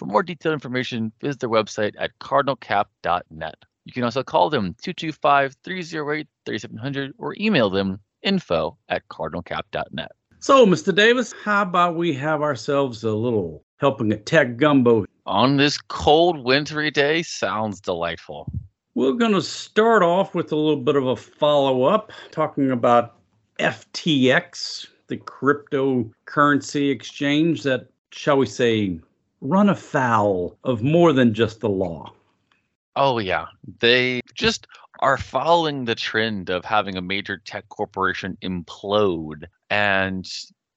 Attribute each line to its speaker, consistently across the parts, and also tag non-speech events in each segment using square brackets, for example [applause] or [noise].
Speaker 1: For more detailed information, visit their website at cardinalcap.net. You can also call them 225 308 3700 or email them info at cardinalcap.net.
Speaker 2: So, Mr. Davis, how about we have ourselves a little helping a tech gumbo?
Speaker 1: On this cold, wintry day, sounds delightful.
Speaker 2: We're going to start off with a little bit of a follow up, talking about FTX, the cryptocurrency exchange that, shall we say, run afoul of more than just the law.
Speaker 1: Oh, yeah. They just are following the trend of having a major tech corporation implode. And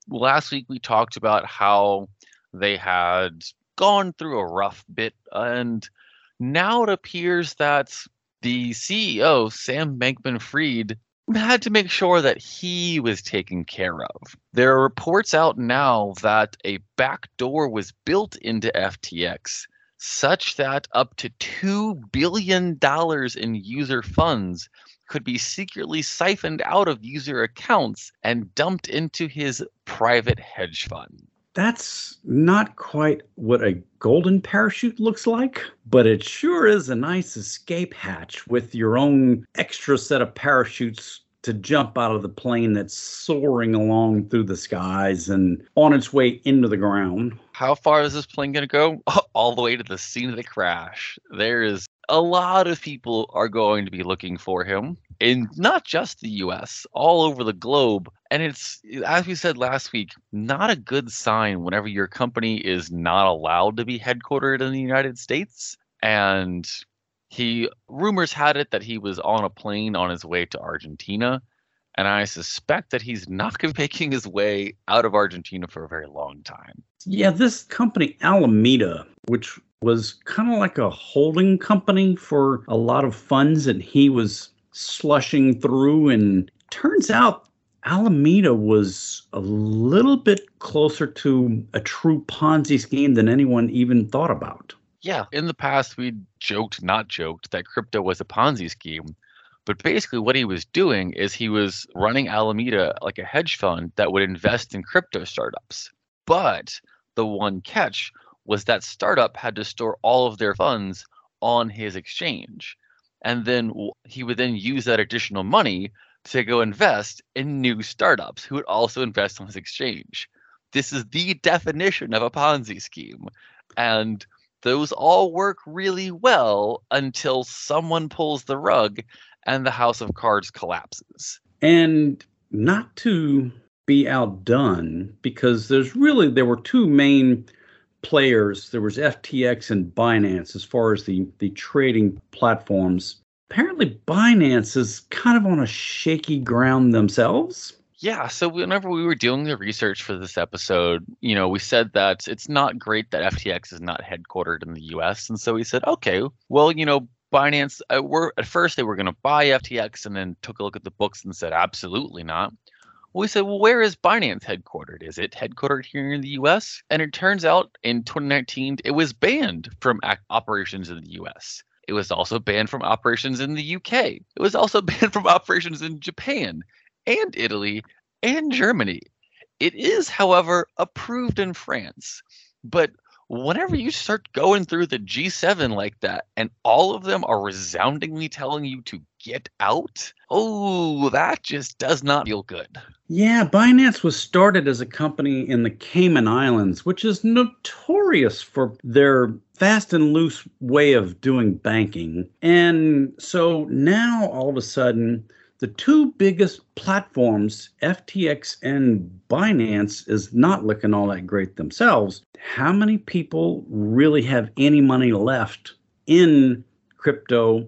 Speaker 1: last week we talked about how they had gone through a rough bit. And now it appears that the CEO, Sam Bankman Fried, had to make sure that he was taken care of. There are reports out now that a back door was built into FTX such that up to $2 billion in user funds could be secretly siphoned out of user accounts and dumped into his private hedge fund.
Speaker 2: That's not quite what a golden parachute looks like, but it sure is a nice escape hatch with your own extra set of parachutes to jump out of the plane that's soaring along through the skies and on its way into the ground.
Speaker 1: How far is this plane going to go? [laughs] All the way to the scene of the crash. There is a lot of people are going to be looking for him in not just the US, all over the globe. And it's, as we said last week, not a good sign whenever your company is not allowed to be headquartered in the United States. And he rumors had it that he was on a plane on his way to Argentina. And I suspect that he's not going to be making his way out of Argentina for a very long time.
Speaker 2: Yeah, this company, Alameda, which was kind of like a holding company for a lot of funds and he was slushing through. And turns out Alameda was a little bit closer to a true Ponzi scheme than anyone even thought about.
Speaker 1: Yeah, in the past, we joked, not joked, that crypto was a Ponzi scheme. But basically, what he was doing is he was running Alameda like a hedge fund that would invest in crypto startups. But the one catch was that startup had to store all of their funds on his exchange. And then he would then use that additional money to go invest in new startups who would also invest on his exchange. This is the definition of a Ponzi scheme. And those all work really well until someone pulls the rug and the house of cards collapses.
Speaker 2: And not to be outdone because there's really there were two main players. There was FTX and Binance as far as the the trading platforms. Apparently Binance is kind of on a shaky ground themselves.
Speaker 1: Yeah, so whenever we were doing the research for this episode, you know, we said that it's not great that FTX is not headquartered in the US. And so we said, okay, well, you know, Binance, uh, we're at first they were going to buy FTX and then took a look at the books and said, absolutely not we said, well, where is Binance headquartered? Is it headquartered here in the US? And it turns out in 2019, it was banned from operations in the US. It was also banned from operations in the UK. It was also [laughs] banned from operations in Japan and Italy and Germany. It is, however, approved in France. But whenever you start going through the G7 like that and all of them are resoundingly telling you to get out, oh, that just does not feel good.
Speaker 2: Yeah, Binance was started as a company in the Cayman Islands, which is notorious for their fast and loose way of doing banking. And so now all of a sudden, the two biggest platforms, FTX and Binance, is not looking all that great themselves. How many people really have any money left in crypto?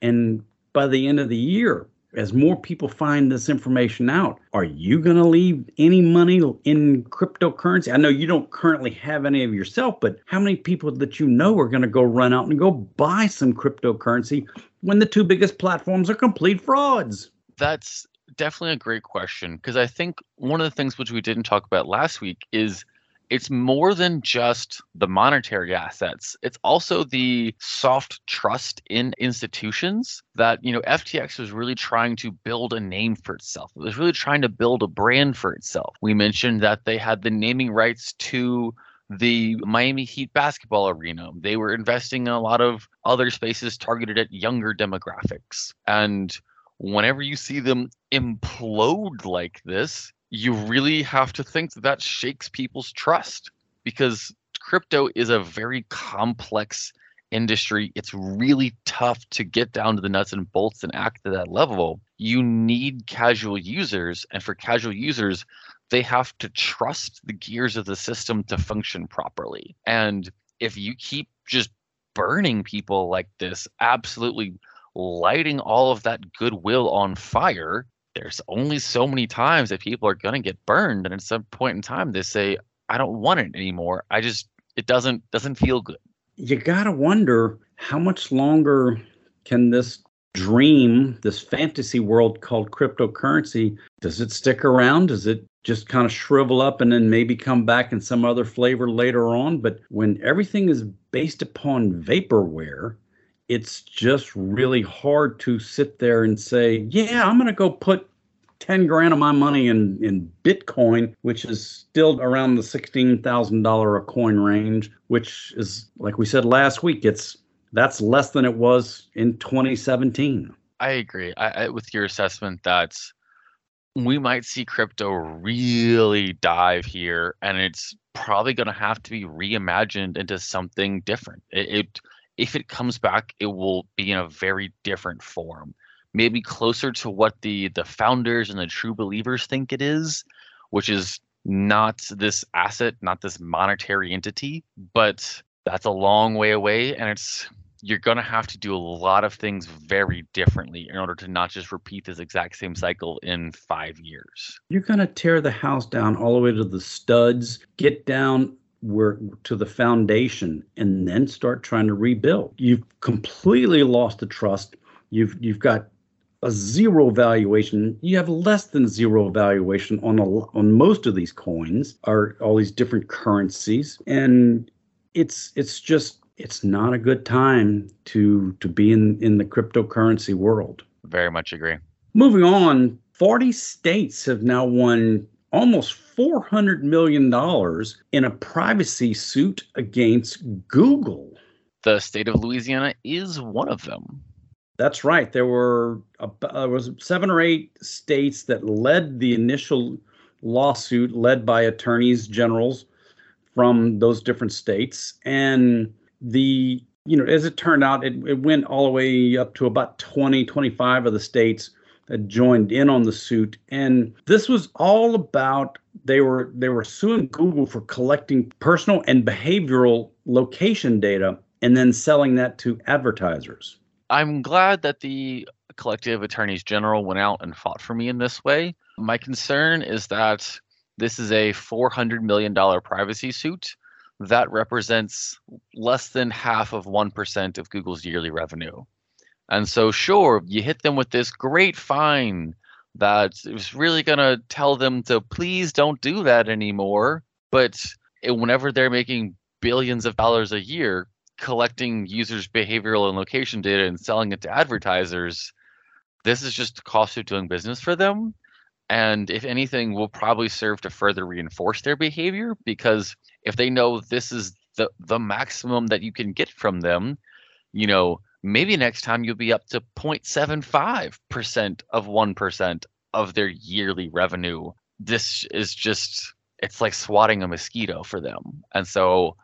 Speaker 2: And by the end of the year, as more people find this information out, are you going to leave any money in cryptocurrency? I know you don't currently have any of yourself, but how many people that you know are going to go run out and go buy some cryptocurrency when the two biggest platforms are complete frauds?
Speaker 1: That's definitely a great question because I think one of the things which we didn't talk about last week is it's more than just the monetary assets. It's also the soft trust in institutions that you know ftx was really trying to build a name for itself. It was really trying to build a brand for itself. We mentioned that they had the naming rights to the Miami Heat basketball arena. They were investing in a lot of other spaces targeted at younger demographics. And whenever you see them implode like this, you really have to think that that shakes people's trust because crypto is a very complex industry. It's really tough to get down to the nuts and bolts and act at that level. You need casual users, and for casual users, they have to trust the gears of the system to function properly. And if you keep just burning people like this, absolutely lighting all of that goodwill on fire, there's only so many times that people are going to get burned. And at some point in time they say i don't want it anymore. I just it doesn't doesn't feel good.
Speaker 2: You got to wonder how much longer can this dream this fantasy world called cryptocurrency does it stick around? Does it just kind of shrivel up and then maybe come back in some other flavor later on? But when everything is based upon vaporware it's just really hard to sit there and say, yeah, I'm going to go put 10 grand of my money in, in Bitcoin, which is still around the $16,000 a coin range, which is, like we said last week, it's that's less than it was in 2017. I
Speaker 1: agree I, I, with your assessment that we might see crypto really dive here, and it's probably going to have to be reimagined into something different. It, it if it comes back, it will be in a very different form. Maybe closer to what the the founders and the true believers think it is, which is not this asset, not this monetary entity, but that's a long way away and it's you're going to have to do a lot of things very differently in order to not just repeat this exact same cycle in five years.
Speaker 2: You're going to tear the house down all the way to the studs, get down work to the foundation and then start trying to rebuild. You've completely lost the trust. You've you've got a zero valuation. You have less than zero valuation on a, on most of these coins or all these different currencies, and it's it's just it's not a good time to to be in in the cryptocurrency world.
Speaker 1: Very much agree.
Speaker 2: Moving on, 40 states have now won almost $400 million in a privacy suit against Google.
Speaker 1: The state of Louisiana is one of them.
Speaker 2: That's right. There were uh, was seven or eight states that led the initial lawsuit, led by attorneys generals from those different states, and the you know as it turned out, it, it went all the way up to about 20, 25 of the states that joined in on the suit and this was all about they were they were suing Google for collecting personal and behavioral location data and then selling that to advertisers.
Speaker 1: I'm glad that the collective attorneys general went out and fought for me in this way. My concern is that this is a $400 million privacy suit that represents less than half of 1% of Google's yearly revenue. And so, sure, you hit them with this great fine that is really going to tell them to please don't do that anymore. But whenever they're making billions of dollars a year, collecting users' behavioral and location data and selling it to advertisers, this is just the cost of doing business for them. And if anything, will probably serve to further reinforce their behavior because if they know this is the, the maximum that you can get from them, you know, maybe next time you'll be up to 0.75% of 1% of their yearly revenue. This is just, it's like swatting a mosquito for them. And so,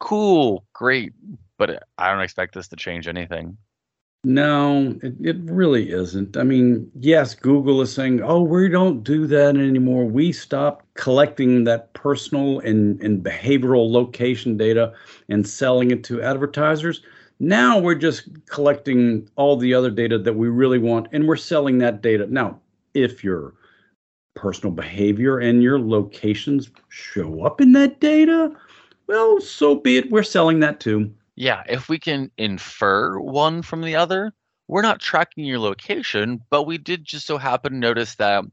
Speaker 1: cool, great, but I don't expect this to change anything.
Speaker 2: No, it, it really isn't. I mean, yes, Google is saying, oh, we don't do that anymore. We stopped collecting that personal and, and behavioral location data and selling it to advertisers. Now we're just collecting all the other data that we really want and we're selling that data. Now, if your personal behavior and your locations show up in that data, well, so be it. We're selling that too.
Speaker 1: Yeah, if we can infer one from the other, we're not tracking your location, but we did just so happen to notice that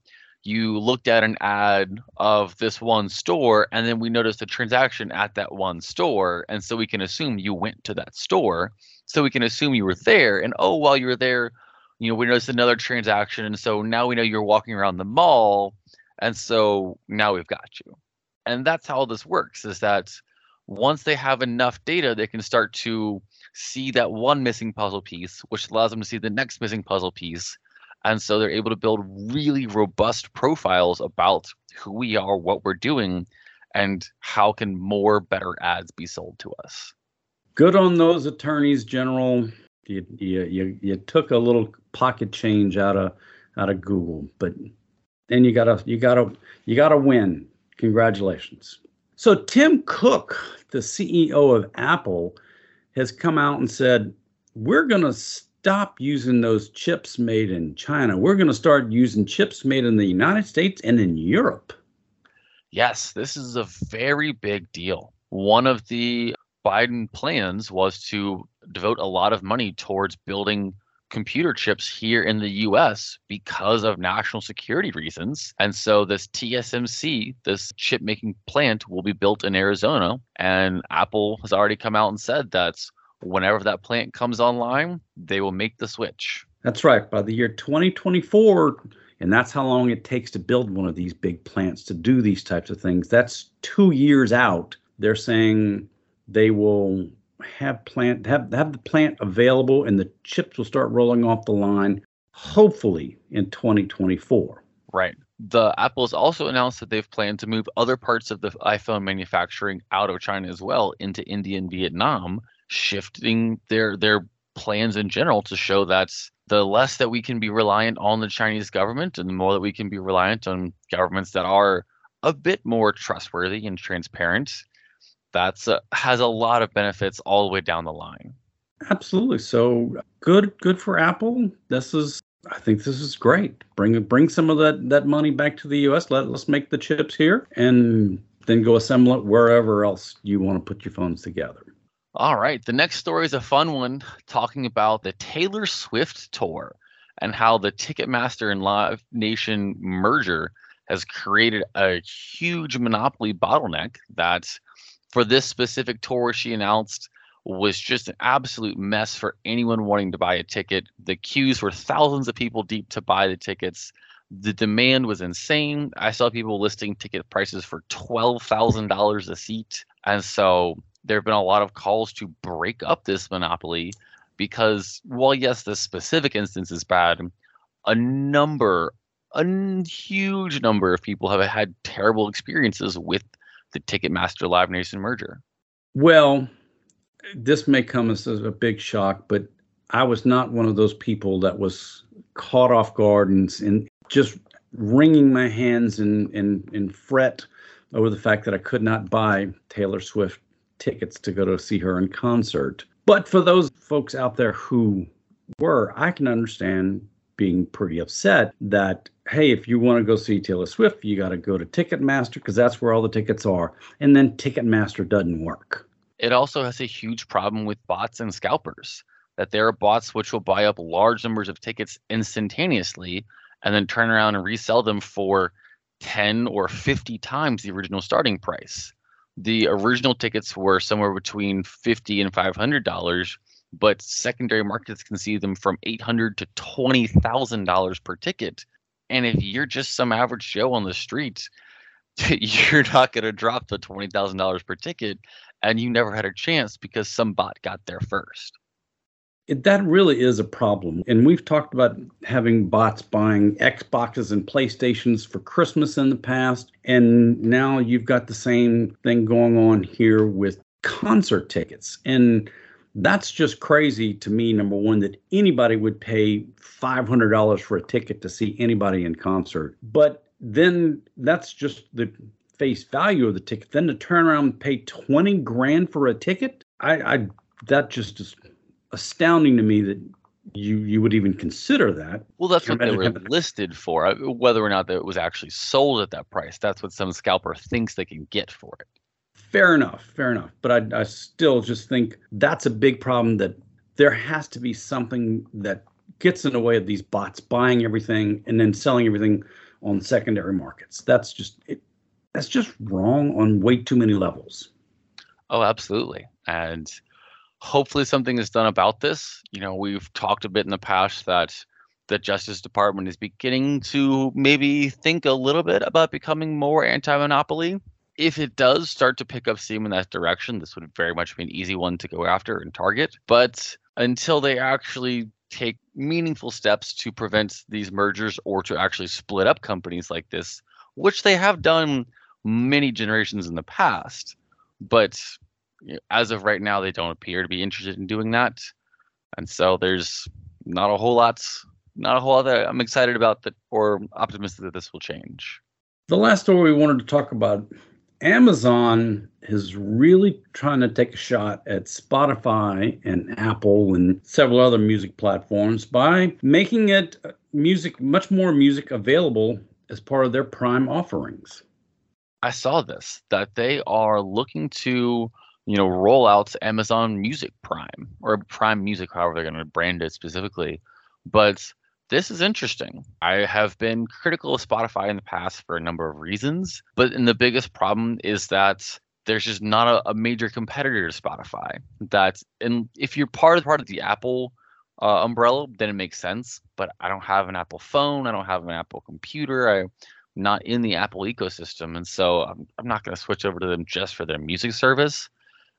Speaker 1: you looked at an ad of this one store and then we noticed a transaction at that one store and so we can assume you went to that store. So we can assume you were there and oh while you were there you know we noticed another transaction and so now we know you're walking around the mall and so now we've got you. And that's how this works is that once they have enough data, they can start to see that one missing puzzle piece, which allows them to see the next missing puzzle piece. And so they're able to build really robust profiles about who we are, what we're doing, and how can more better ads be sold to us.
Speaker 2: Good on those attorneys general. You, you, you, you took a little pocket change out of out of Google, but then you gotta you gotta you gotta win. Congratulations. So Tim Cook, the CEO of Apple, has come out and said, we're going to stop using those chips made in China. We're going to start using chips made in the United States and in Europe.
Speaker 1: Yes, this is a very big deal. One of the Biden plans was to devote a lot of money towards building computer chips here in the US because of national security reasons. And so this TSMC, this chip making plant will be built in Arizona and Apple has already come out and said that whenever that plant comes online, they will make the switch.
Speaker 2: That's right. By the year 2024, and that's how long it takes to build one of these big plants to do these types of things. That's 2 years out. They're saying they will have plant have have the plant available and the chips will start rolling off the line hopefully in 2024
Speaker 1: right. The Apple has also announced that they've planned to move other parts of the iphone manufacturing out of china as well into india and vietnam shifting their their plans in general to show that the less that we can be reliant on the chinese government and the more that we can be reliant on governments that are a bit more trustworthy and transparent that's uh, has a lot of benefits all the way down the line.
Speaker 2: Absolutely. So good, good for Apple. This is, I think this is great. Bring bring some of that that money back to the U.S. Let let's make the chips here, and then go assemble it wherever else you want to put your phones together.
Speaker 1: All right. The next story is a fun one, talking about the Taylor Swift tour and how the Ticketmaster and Live Nation merger has created a huge monopoly bottleneck that's for this specific tour she announced was just an absolute mess for anyone wanting to buy a ticket. The queues were thousands of people deep to buy the tickets. The demand was insane. I saw people listing ticket prices for $12,000 a seat. And so there have been a lot of calls to break up this monopoly because, while yes, this specific instance is bad, a number, a huge number of people have had terrible experiences with the Ticketmaster Live Nation merger?
Speaker 2: Well, this may come as a big shock, but I was not one of those people that was caught off guard and, and just wringing my hands and, and, and fret over the fact that I could not buy Taylor Swift tickets to go to see her in concert. But for those folks out there who were, I can understand being pretty upset that hey, if you want to go see Taylor Swift, you got to go to Ticketmaster because that's where all the tickets are. And then Ticketmaster doesn't work.
Speaker 1: It also has a huge problem with bots and scalpers. That there are bots which will buy up large numbers of tickets instantaneously and then turn around and resell them for 10 or 50 times the original starting price. the original tickets were somewhere between 50 and 500 dollars but secondary markets can see them from 800 to 20,000 dollars per ticket and if you're just some average joe on the street [laughs] you're not going to drop the $20,000 per ticket and you never had a chance because some bot got there first
Speaker 2: it, that really is a problem. And we've talked about having bots buying Xboxes and PlayStations for Christmas in the past. And now you've got the same thing going on here with concert tickets. And that's just crazy to me, number one, that anybody would pay $500 for a ticket to see anybody in concert. But then that's just the face value of the ticket. Then to turn around and pay 20 grand for a ticket, I, I that just is astounding to me that you you would even consider that.
Speaker 1: Well, that's what they were listed for. Whether or not that it was actually sold at that price, that's what some scalper thinks they can get for it.
Speaker 2: Fair enough, fair enough. But I, I still just think that's a big problem. That there has to be something that gets in the way of these bots buying everything and then selling everything on secondary markets. That's just it. That's just wrong on way too many levels.
Speaker 1: Oh, absolutely. And hopefully something is done about this. You know, we've talked a bit in the past that the Justice Department is beginning to maybe think a little bit about becoming more anti-monopoly. If it does start to pick up steam in that direction, this would very much be an easy one to go after and target. But until they actually take meaningful steps to prevent these mergers or to actually split up companies like this, which they have done many generations in the past, but as of right now, they don't appear to be interested in doing that, and so there's not a whole lot, not a whole lot that I'm excited about that or optimistic that this will change.
Speaker 2: The last story we wanted to talk about Amazon is really trying to take a shot at Spotify and Apple and several other music platforms by making it music much more music available as part of their Prime offerings.
Speaker 1: I saw this that they are looking to you know, roll out Amazon Music Prime or Prime Music, however they're going to brand it specifically. But this is interesting. I have been critical of Spotify in the past for a number of reasons, but and the biggest problem is that there's just not a, a major competitor to Spotify. That and if you're part of part of the Apple uh, umbrella, then it makes sense. But I don't have an Apple phone. I don't have an Apple computer. I am not in the Apple ecosystem, and so I'm, I'm not going to switch over to them just for their music service.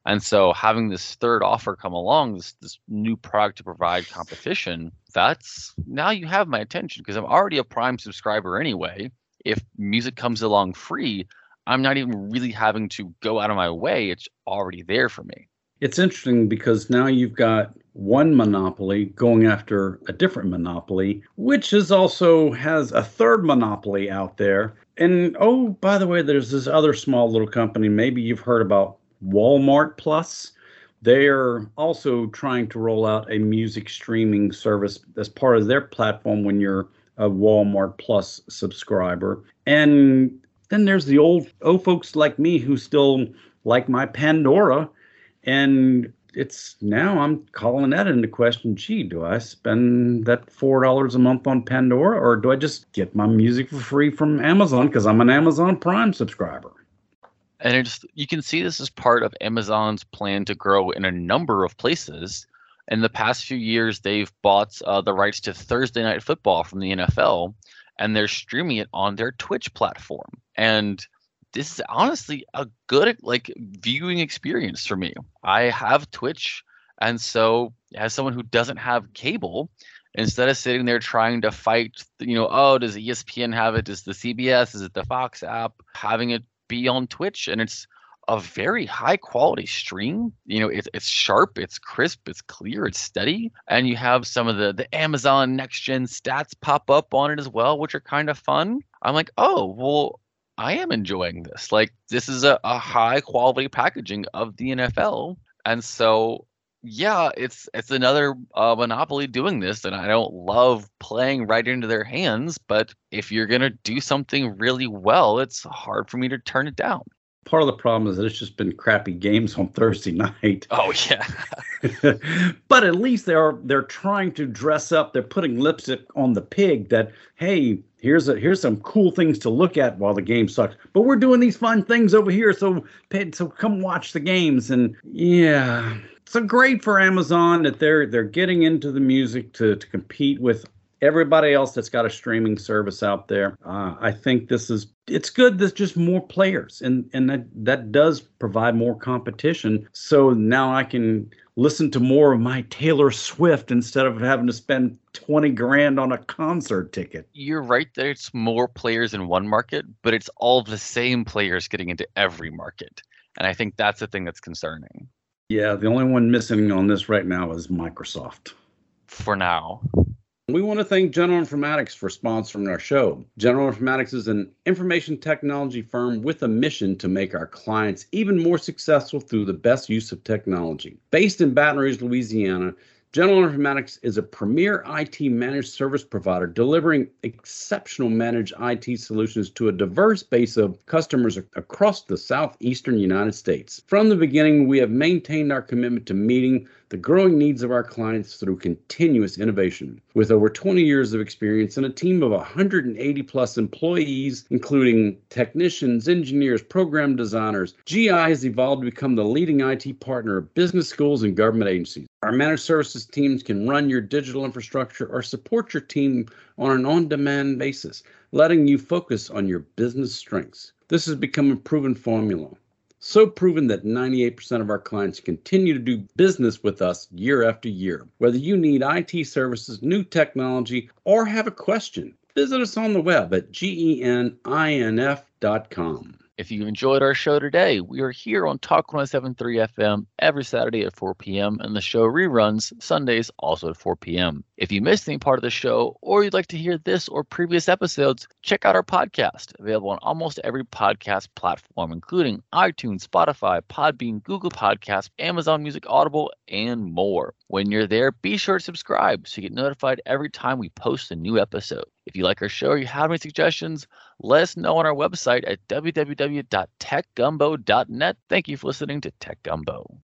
Speaker 1: And so having this third offer come along, this this new product to provide competition, that's now you have my attention because I'm already a Prime subscriber anyway. If music comes along free, I'm not even really having to go out of my way. It's already there for me.
Speaker 2: It's interesting because now you've got one monopoly going after a different monopoly, which is also has a third monopoly out there. And oh, by the way, there's this other small little company. Maybe you've heard about Walmart Plus. They are also trying to roll out a music streaming service as part of their platform when you're a Walmart Plus subscriber. And then there's the old old folks like me who still like my Pandora. And it's now I'm calling that into question. Gee, do I spend that four dollars a month on Pandora or do I just get my music for free from Amazon because I'm an Amazon Prime subscriber?
Speaker 1: And it's you can see this as part of Amazon's plan to grow in a number of places. In the past few years, they've bought uh, the rights to Thursday Night Football from the NFL, and they're streaming it on their Twitch platform. And this is honestly a good like viewing experience for me. I have Twitch, and so as someone who doesn't have cable, instead of sitting there trying to fight, you know, oh, does ESPN have it? Does the CBS? Is it the Fox app? Having it be on Twitch, and it's a very high quality stream. You know, it's it's sharp, it's crisp, it's clear, it's steady, and you have some of the the Amazon next gen stats pop up on it as well, which are kind of fun. I'm like, oh well. I am enjoying this. Like this is a, a high quality packaging of the NFL. And so yeah, it's it's another uh, monopoly doing this, and I don't love playing right into their hands. But if you're gonna do something really well, it's hard for me to turn it down.
Speaker 2: Part of the problem is that it's just been crappy games on [laughs] Thursday night.
Speaker 1: Oh yeah, [laughs] [laughs]
Speaker 2: but at least they're they're trying to dress up. They're putting lipstick on the pig. That hey, here's a here's some cool things to look at while the game sucks. But we're doing these fun things over here, so so come watch the games. And yeah, so great for Amazon that they're they're getting into the music to to compete with everybody else that's got a streaming service out there. Uh, I think this is it's good. There's just more players, and and that that does provide more competition. So now I can listen to more of my Taylor Swift instead of having to spend 20 grand on a concert ticket.
Speaker 1: You're right there's more players in one market, but it's all the same players getting into every market. And I think that's the thing that's concerning.
Speaker 2: Yeah, the only one missing on this right now is Microsoft.
Speaker 1: For now.
Speaker 2: We want to thank General Informatics for sponsoring our show. General Informatics is an information technology firm with a mission to make our clients even more successful through the best use of technology. Based in Baton Rouge, Louisiana, General Informatics is a premier IT managed service provider delivering exceptional managed IT solutions to a diverse base of customers across the southeastern United States. From the beginning, we have maintained our commitment to meeting the growing needs of our clients through continuous innovation. With over 20 years of experience and a team of 180 plus employees, including technicians, engineers, program designers, GI has evolved to become the leading IT partner of business schools and government agencies. Our managed services teams can run your digital infrastructure or support your team on an on demand basis, letting you focus on your business strengths. This has become a proven formula so proven that 98% of our clients continue to do business with us year after year. Whether you need IT services, new technology, or have a question, visit us on the web at geninf.com.
Speaker 1: If you enjoyed our show today, we are here on Talk 107.3 FM every Saturday at 4 p.m. and the show reruns Sundays also at 4 p.m. If you missed any part of the show or you'd like to hear this or previous episodes, check out our podcast, available on almost every podcast platform, including iTunes, Spotify, Podbean, Google Podcasts, Amazon Music, Audible, and more. When you're there, be sure to subscribe so you get notified every time we post a new episode. If you like our show or you have any suggestions, let us know on our website at www.techgumbo.net. Thank you for listening to Tech Gumbo.